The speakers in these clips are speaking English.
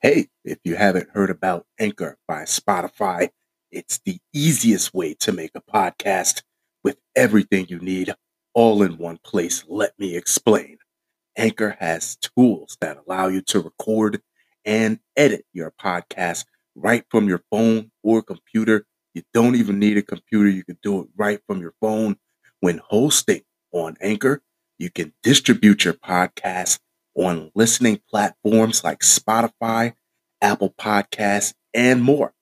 Hey, if you haven't heard about Anchor by Spotify, it's the easiest way to make a podcast with everything you need all in one place. Let me explain. Anchor has tools that allow you to record and edit your podcast right from your phone or computer. You don't even need a computer. You can do it right from your phone. When hosting on Anchor, you can distribute your podcast on listening platforms like Spotify, Apple Podcasts, and more.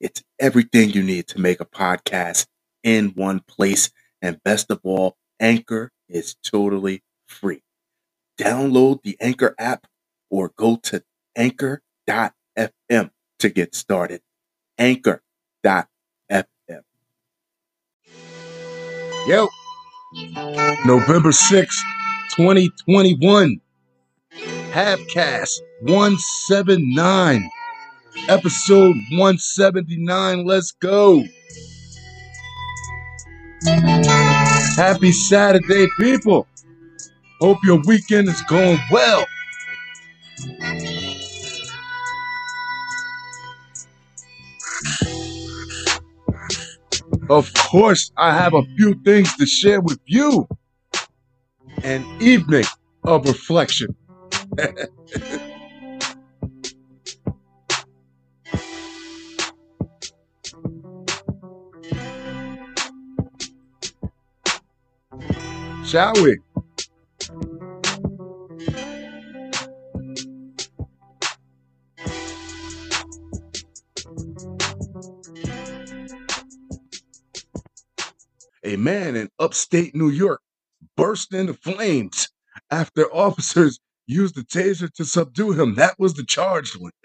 It's everything you need to make a podcast in one place. And best of all, Anchor is totally free. Download the Anchor app or go to anchor.fm to get started. Anchor.fm. Yo, November 6th, 2021. Halfcast 179. Episode 179. Let's go. Happy Saturday, people. Hope your weekend is going well. Of course, I have a few things to share with you. An evening of reflection. Shall we? A man in upstate New York burst into flames after officers used the taser to subdue him. That was the charged one.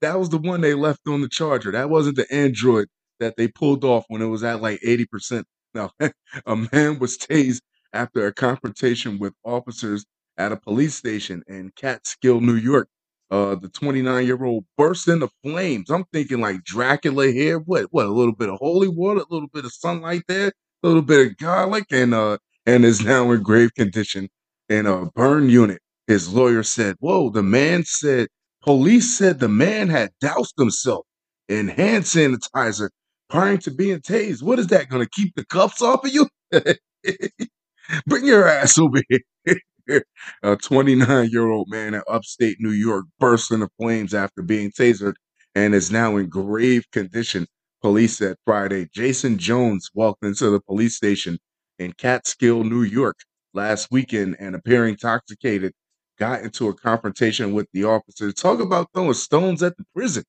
that was the one they left on the charger. That wasn't the android that they pulled off when it was at like 80%. No, a man was tased after a confrontation with officers at a police station in Catskill, New York. Uh, the 29 year old burst into flames. I'm thinking like Dracula here. What? What? A little bit of holy water, a little bit of sunlight there, a little bit of garlic, and uh, and is now in grave condition in a burn unit. His lawyer said, "Whoa!" The man said, "Police said the man had doused himself in hand sanitizer prior to being tased. What is that going to keep the cuffs off of you?" Bring your ass over here. A 29 year old man in upstate New York burst into flames after being tasered and is now in grave condition. Police said Friday. Jason Jones walked into the police station in Catskill, New York last weekend and appearing intoxicated, got into a confrontation with the officer. Talk about throwing stones at the prison.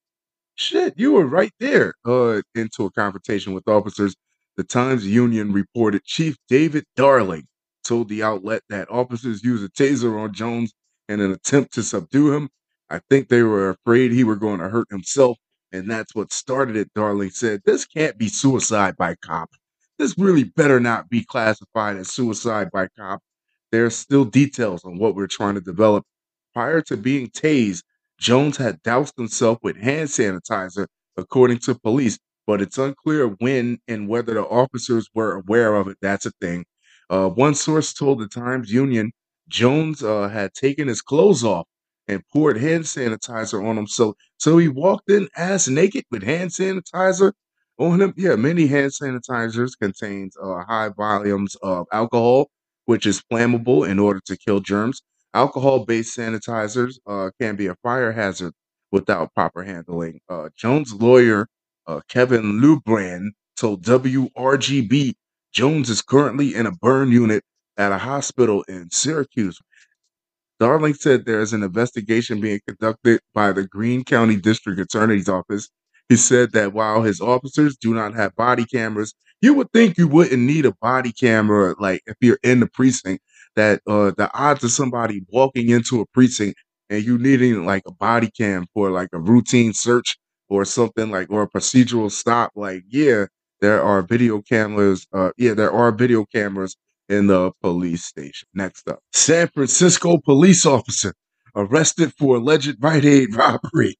Shit, you were right there. Uh, into a confrontation with officers the Times Union reported Chief David Darling told the outlet that officers used a taser on Jones in an attempt to subdue him. I think they were afraid he were going to hurt himself, and that's what started it. Darling said, This can't be suicide by cop. This really better not be classified as suicide by cop. There are still details on what we're trying to develop. Prior to being tased, Jones had doused himself with hand sanitizer, according to police, but it's unclear when and whether the officers were aware of it. That's a thing. Uh, one source told the Times Union Jones uh, had taken his clothes off and poured hand sanitizer on him. So, so he walked in ass naked with hand sanitizer on him. Yeah, many hand sanitizers contains uh, high volumes of alcohol, which is flammable in order to kill germs. Alcohol-based sanitizers uh, can be a fire hazard without proper handling. Uh, Jones' lawyer uh, Kevin Lubran told WRGB Jones is currently in a burn unit at a hospital in Syracuse. Darling said there is an investigation being conducted by the Greene County District Attorney's Office. He said that while his officers do not have body cameras, you would think you wouldn't need a body camera, like if you're in the precinct, that uh, the odds of somebody walking into a precinct and you needing like a body cam for like a routine search or something like or a procedural stop, like yeah, there are video cameras. Uh, yeah, there are video cameras in the police station. Next up, San Francisco police officer arrested for alleged Rite Aid robbery.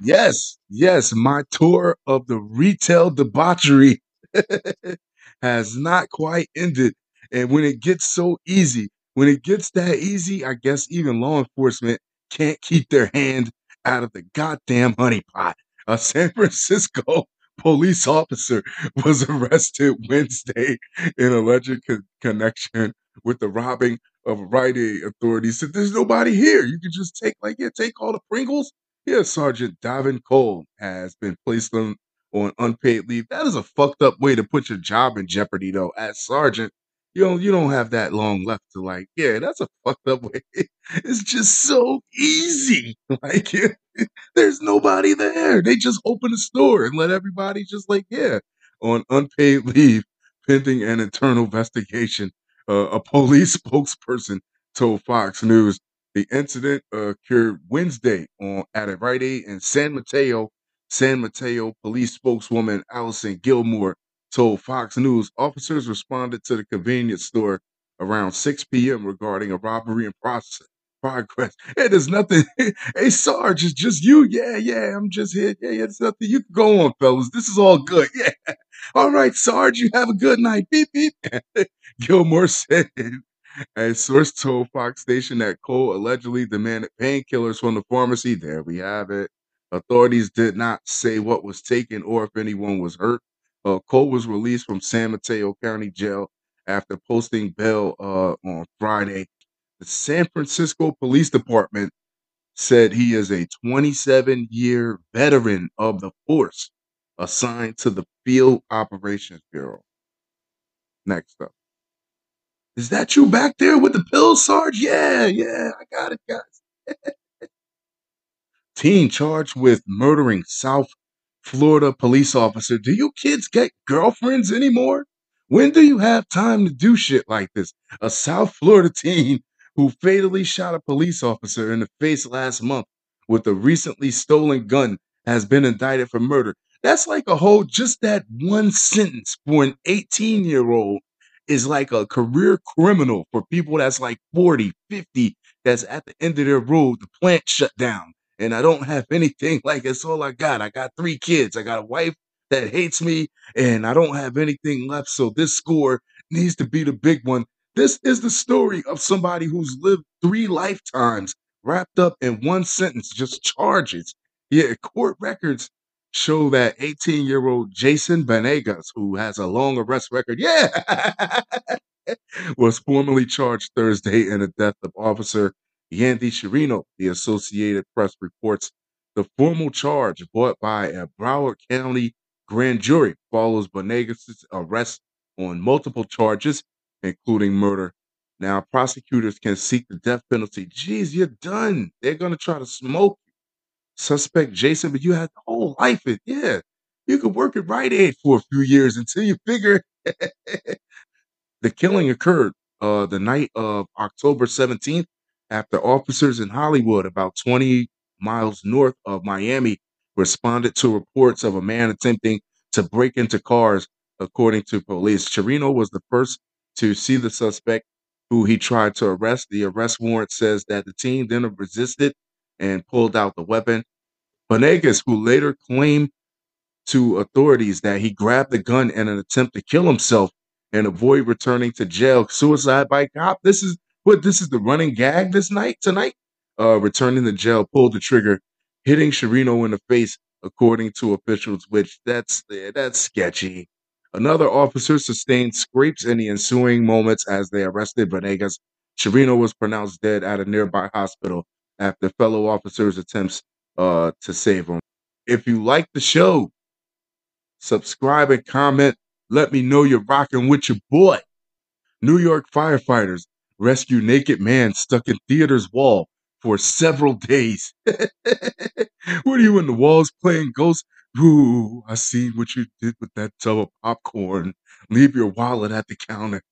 Yes, yes, my tour of the retail debauchery has not quite ended. And when it gets so easy, when it gets that easy, I guess even law enforcement can't keep their hand out of the goddamn honeypot. A San Francisco police officer was arrested Wednesday in alleged co- connection with the robbing of Rite Aid. Authorities said there's nobody here. You can just take, like, yeah, take all the Pringles. Yeah, Sergeant Davin Cole has been placed on, on unpaid leave. That is a fucked up way to put your job in jeopardy, though. As sergeant, you don't you don't have that long left to like. Yeah, that's a fucked up way. It's just so easy. Like, there's nobody there. They just open a store and let everybody just like, yeah, on unpaid leave pending an internal investigation. Uh, a police spokesperson told Fox News the incident occurred Wednesday on at a Rite Aid in San Mateo. San Mateo police spokeswoman Allison Gilmore told Fox News officers responded to the convenience store around 6 p.m. regarding a robbery in process progress. Hey, there's nothing. Hey, Sarge, it's just you. Yeah, yeah, I'm just here. Yeah, yeah, there's nothing. You can go on, fellas. This is all good. Yeah. All right, Sarge, you have a good night. Beep, beep. Gilmore said a source told Fox Station that Cole allegedly demanded painkillers from the pharmacy. There we have it. Authorities did not say what was taken or if anyone was hurt. Uh, Cole was released from San Mateo County Jail after posting bail uh, on Friday. The San Francisco Police Department said he is a 27 year veteran of the force assigned to the Field Operations Bureau. Next up. Is that you back there with the pills, Sarge? Yeah, yeah, I got it, guys. Teen charged with murdering South Florida police officer. Do you kids get girlfriends anymore? When do you have time to do shit like this? A South Florida teen who fatally shot a police officer in the face last month with a recently stolen gun has been indicted for murder. That's like a whole, just that one sentence for an 18 year old is like a career criminal for people that's like 40, 50, that's at the end of their road, the plant shut down. And I don't have anything like it's all I got. I got three kids. I got a wife that hates me, and I don't have anything left. So this score needs to be the big one. This is the story of somebody who's lived three lifetimes wrapped up in one sentence, just charges. Yeah, court records show that 18 year old Jason Benegas, who has a long arrest record, yeah, was formally charged Thursday in the death of Officer Yandy Chirino. The Associated Press reports the formal charge brought by a Broward County grand jury follows Benegas' arrest on multiple charges, including murder. Now, prosecutors can seek the death penalty. Geez, you're done. They're going to try to smoke. Suspect Jason, but you had the whole life it. Yeah. You could work at Rite Aid for a few years until you figure the killing occurred uh, the night of October 17th after officers in Hollywood, about 20 miles north of Miami, responded to reports of a man attempting to break into cars, according to police. Chirino was the first to see the suspect who he tried to arrest. The arrest warrant says that the teen then resisted and pulled out the weapon. Benegas, who later claimed to authorities that he grabbed the gun in an attempt to kill himself and avoid returning to jail. Suicide by cop. This is what this is the running gag this night tonight. Uh, returning to jail, pulled the trigger, hitting Chirino in the face, according to officials. Which that's that's sketchy. Another officer sustained scrapes in the ensuing moments as they arrested Benegas. Chirino was pronounced dead at a nearby hospital after fellow officers' attempts uh, to save him. If you like the show, subscribe and comment. Let me know you're rocking with your boy. New York firefighters rescue naked man stuck in theater's wall for several days. what are you in the walls playing ghost? Ooh, I see what you did with that tub of popcorn. Leave your wallet at the counter.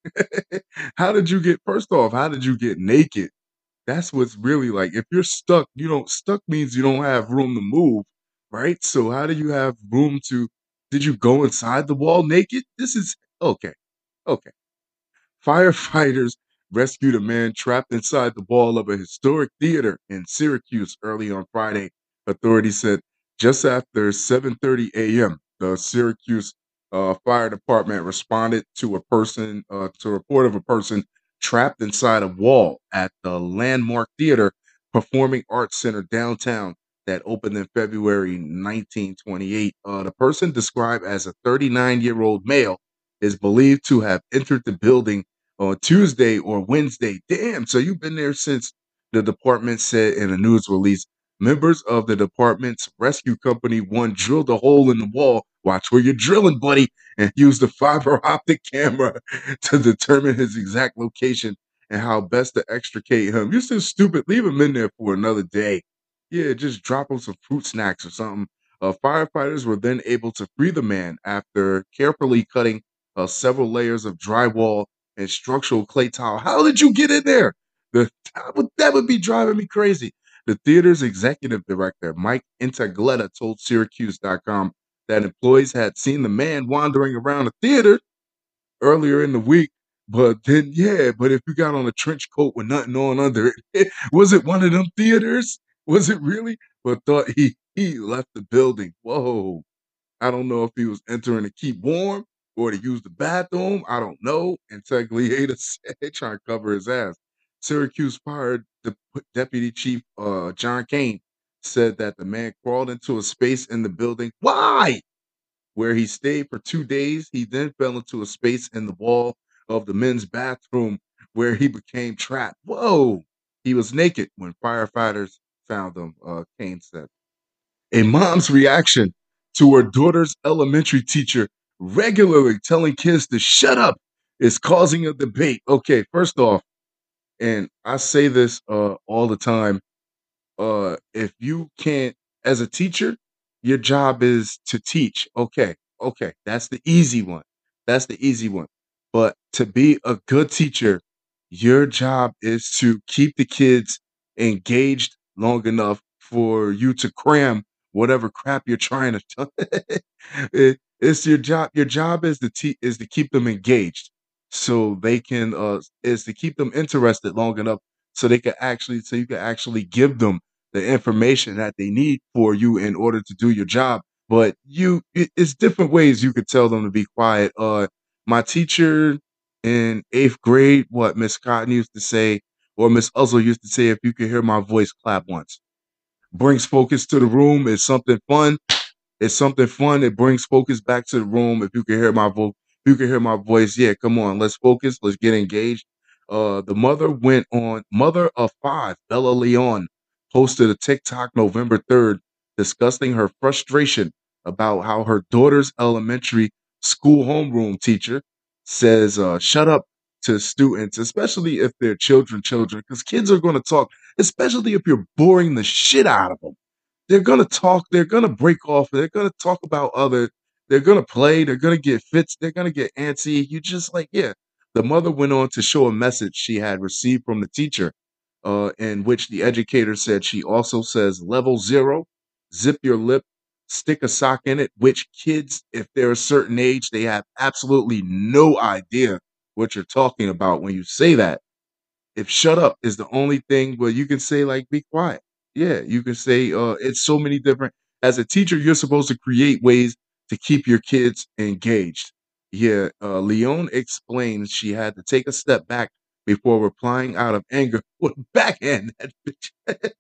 how did you get, first off, how did you get naked? That's what's really like. If you're stuck, you don't, stuck means you don't have room to move, right? So how do you have room to, did you go inside the wall naked? This is, okay, okay. Firefighters rescued a man trapped inside the wall of a historic theater in Syracuse early on Friday. Authorities said just after 7:30 a.m., the Syracuse uh, Fire Department responded to a person uh, to a report of a person trapped inside a wall at the Landmark Theater Performing Arts Center downtown that opened in February 1928. Uh, the person described as a 39 year old male is believed to have entered the building on Tuesday or Wednesday. Damn, so you've been there since the department said in a news release. Members of the department's rescue company one drilled a hole in the wall. Watch where you're drilling, buddy, and used a fiber optic camera to determine his exact location and how best to extricate him. You're so stupid. Leave him in there for another day. Yeah, just drop him some fruit snacks or something. Uh, firefighters were then able to free the man after carefully cutting uh, several layers of drywall and structural clay tile. How did you get in there? The, that, would, that would be driving me crazy. The theater's executive director, Mike Intaglietta, told Syracuse.com that employees had seen the man wandering around the theater earlier in the week. But then, yeah, but if you got on a trench coat with nothing on under it, was it one of them theaters? Was it really? But thought he he left the building. Whoa. I don't know if he was entering to keep warm or to use the bathroom. I don't know. Intaglietta said, trying to cover his ass. Syracuse Fire De- Deputy Chief uh, John Kane said that the man crawled into a space in the building. Why? Where he stayed for two days. He then fell into a space in the wall of the men's bathroom where he became trapped. Whoa! He was naked when firefighters found him, uh, Kane said. A mom's reaction to her daughter's elementary teacher regularly telling kids to shut up is causing a debate. Okay, first off, and I say this uh, all the time, uh, if you can't, as a teacher, your job is to teach. Okay, okay, that's the easy one. That's the easy one. But to be a good teacher, your job is to keep the kids engaged long enough for you to cram whatever crap you're trying to tell. it, it's your job. Your job is to te- is to keep them engaged, so they can uh is to keep them interested long enough so they can actually so you can actually give them the information that they need for you in order to do your job. But you, it, it's different ways you could tell them to be quiet. Uh, my teacher in eighth grade, what Miss Cotton used to say, or Miss Uzzle used to say, if you could hear my voice, clap once. Brings focus to the room. It's something fun. It's something fun. It brings focus back to the room. If you can hear my voice, you can hear my voice. Yeah, come on, let's focus. Let's get engaged. Uh, the mother went on. Mother of five, Bella Leon, posted a TikTok November third discussing her frustration about how her daughter's elementary school homeroom teacher says, uh, "Shut up." To students, especially if they're children, children, because kids are going to talk, especially if you're boring the shit out of them they're gonna talk, they're gonna break off, they're gonna talk about other, they're gonna play, they're gonna get fits, they're gonna get antsy. You just like, yeah. The mother went on to show a message she had received from the teacher, uh, in which the educator said she also says level zero, zip your lip, stick a sock in it, which kids, if they're a certain age, they have absolutely no idea what you're talking about when you say that if shut up is the only thing where you can say like be quiet yeah you can say uh it's so many different as a teacher you're supposed to create ways to keep your kids engaged yeah uh leon explains she had to take a step back before replying out of anger with backhand that bitch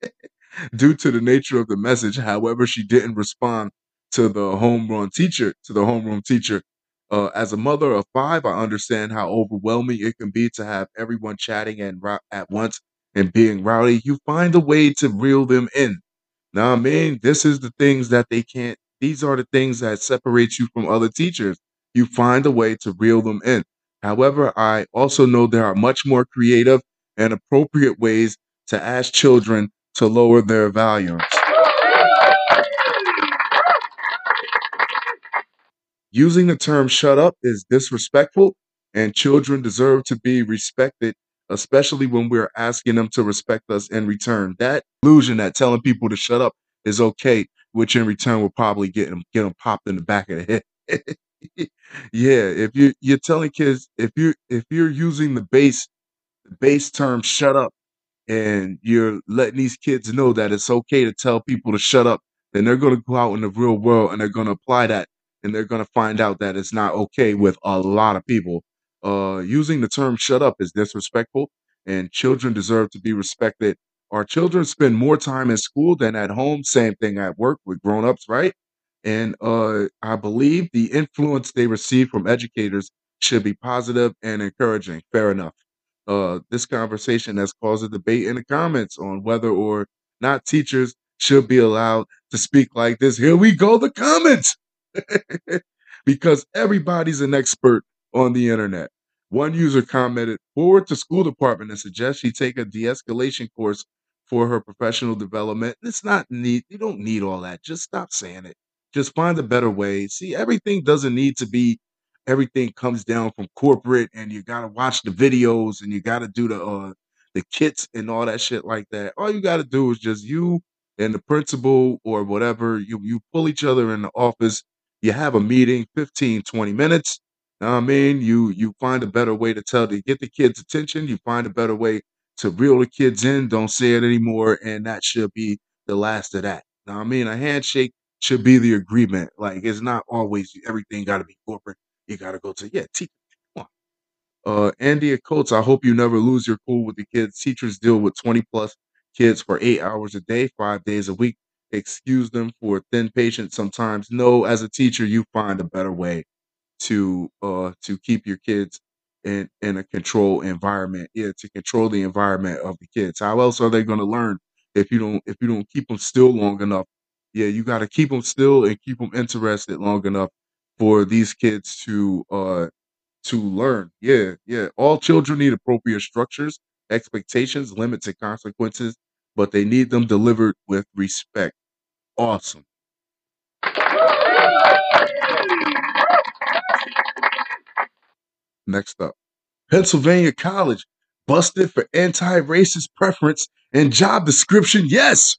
due to the nature of the message however she didn't respond to the homeroom teacher to the homeroom teacher uh, as a mother of five, I understand how overwhelming it can be to have everyone chatting and rou- at once and being rowdy. You find a way to reel them in. Now, I mean, this is the things that they can't. These are the things that separate you from other teachers. You find a way to reel them in. However, I also know there are much more creative and appropriate ways to ask children to lower their volumes. Using the term shut up is disrespectful, and children deserve to be respected, especially when we're asking them to respect us in return. That illusion that telling people to shut up is okay, which in return will probably get them get them popped in the back of the head. yeah, if you you're telling kids if you if you're using the base base term shut up and you're letting these kids know that it's okay to tell people to shut up, then they're going to go out in the real world and they're going to apply that and they're going to find out that it's not okay with a lot of people. Uh, using the term shut up is disrespectful and children deserve to be respected. Our children spend more time in school than at home. Same thing at work with grown-ups, right? And uh, I believe the influence they receive from educators should be positive and encouraging. Fair enough. Uh, this conversation has caused a debate in the comments on whether or not teachers should be allowed to speak like this. Here we go, the comments. because everybody's an expert on the internet. One user commented, forward to school department and suggest she take a de-escalation course for her professional development. It's not need you don't need all that. Just stop saying it. Just find a better way. See, everything doesn't need to be everything comes down from corporate and you gotta watch the videos and you gotta do the uh the kits and all that shit like that. All you gotta do is just you and the principal or whatever, you you pull each other in the office, you have a meeting, 15, 20 minutes. I mean, you you find a better way to tell to get the kids' attention, you find a better way to reel the kids in, don't say it anymore, and that should be the last of that. What I mean? A handshake should be the agreement. Like it's not always everything gotta be corporate. You gotta go to yeah, teach. Come on. Uh, Andy Coates, I hope you never lose your cool with the kids. Teachers deal with 20 plus kids for eight hours a day, five days a week. Excuse them for thin patience sometimes. No, as a teacher, you find a better way to uh to keep your kids in in a control environment. Yeah, to control the environment of the kids. How else are they going to learn if you don't if you don't keep them still long enough? Yeah, you got to keep them still and keep them interested long enough for these kids to uh to learn. Yeah, yeah. All children need appropriate structures, expectations, limits, and consequences, but they need them delivered with respect. Awesome. Next up, Pennsylvania College busted for anti-racist preference and job description. Yes.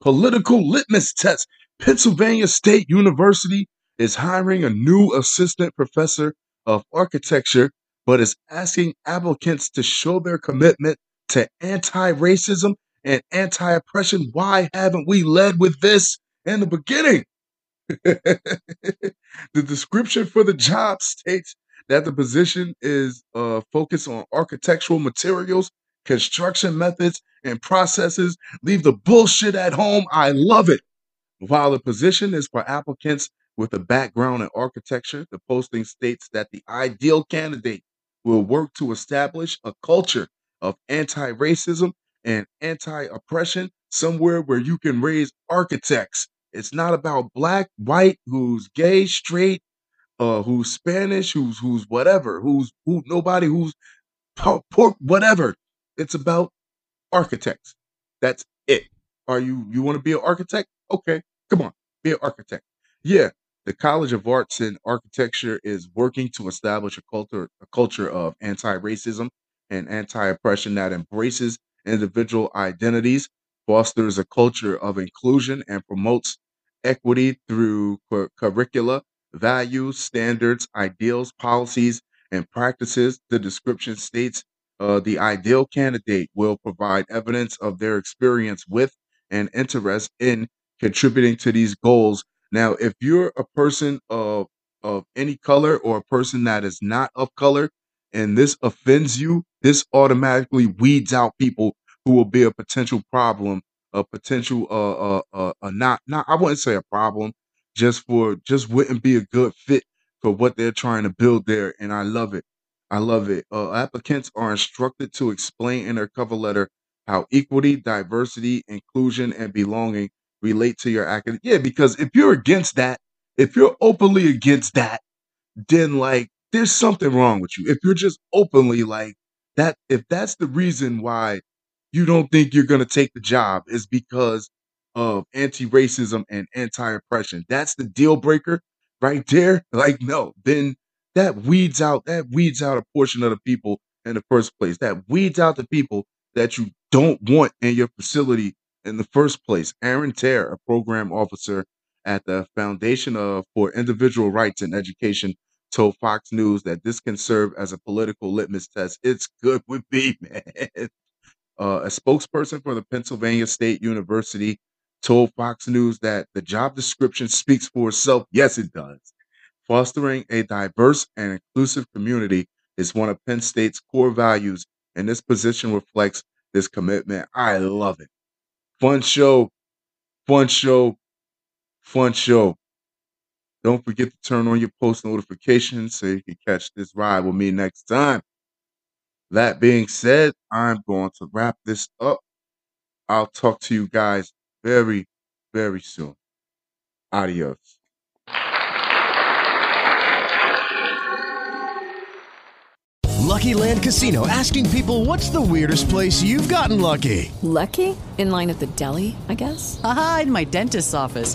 Political litmus test. Pennsylvania State University is hiring a new assistant professor of architecture, but is asking applicants to show their commitment to anti-racism and anti-oppression. Why haven't we led with this in the beginning? the description for the job states that the position is uh, focused on architectural materials, construction methods, and processes. Leave the bullshit at home. I love it. While the position is for applicants with a background in architecture, the posting states that the ideal candidate will work to establish a culture of anti racism and anti oppression somewhere where you can raise architects it's not about black, white, who's gay, straight, uh, who's Spanish, who's who's whatever, who's who nobody who's pork, whatever. It's about architects. That's it. Are you you want to be an architect? Okay, come on, be an architect. Yeah, the College of Arts and Architecture is working to establish a culture a culture of anti-racism and anti-oppression that embraces individual identities, fosters a culture of inclusion, and promotes equity through cu- curricula, values, standards, ideals, policies, and practices. The description states uh, the ideal candidate will provide evidence of their experience with and interest in contributing to these goals. Now, if you're a person of of any color or a person that is not of color and this offends you, this automatically weeds out people who will be a potential problem a potential uh uh uh, not not I wouldn't say a problem just for just wouldn't be a good fit for what they're trying to build there and I love it. I love it. Uh, applicants are instructed to explain in their cover letter how equity, diversity, inclusion, and belonging relate to your academic. Yeah, because if you're against that, if you're openly against that, then like there's something wrong with you. If you're just openly like that, if that's the reason why you don't think you're going to take the job is because of anti-racism and anti-oppression. That's the deal breaker right there. Like, no, then that weeds out that weeds out a portion of the people in the first place. That weeds out the people that you don't want in your facility in the first place. Aaron Terr, a program officer at the Foundation of for Individual Rights and Education, told Fox News that this can serve as a political litmus test. It's good with me, man. Uh, a spokesperson for the Pennsylvania State University told Fox News that the job description speaks for itself. Yes, it does. Fostering a diverse and inclusive community is one of Penn State's core values, and this position reflects this commitment. I love it. Fun show, fun show, fun show. Don't forget to turn on your post notifications so you can catch this ride with me next time. That being said, I'm going to wrap this up. I'll talk to you guys very, very soon. Adios. Lucky Land Casino asking people what's the weirdest place you've gotten lucky? Lucky? In line at the deli, I guess? Aha, in my dentist's office.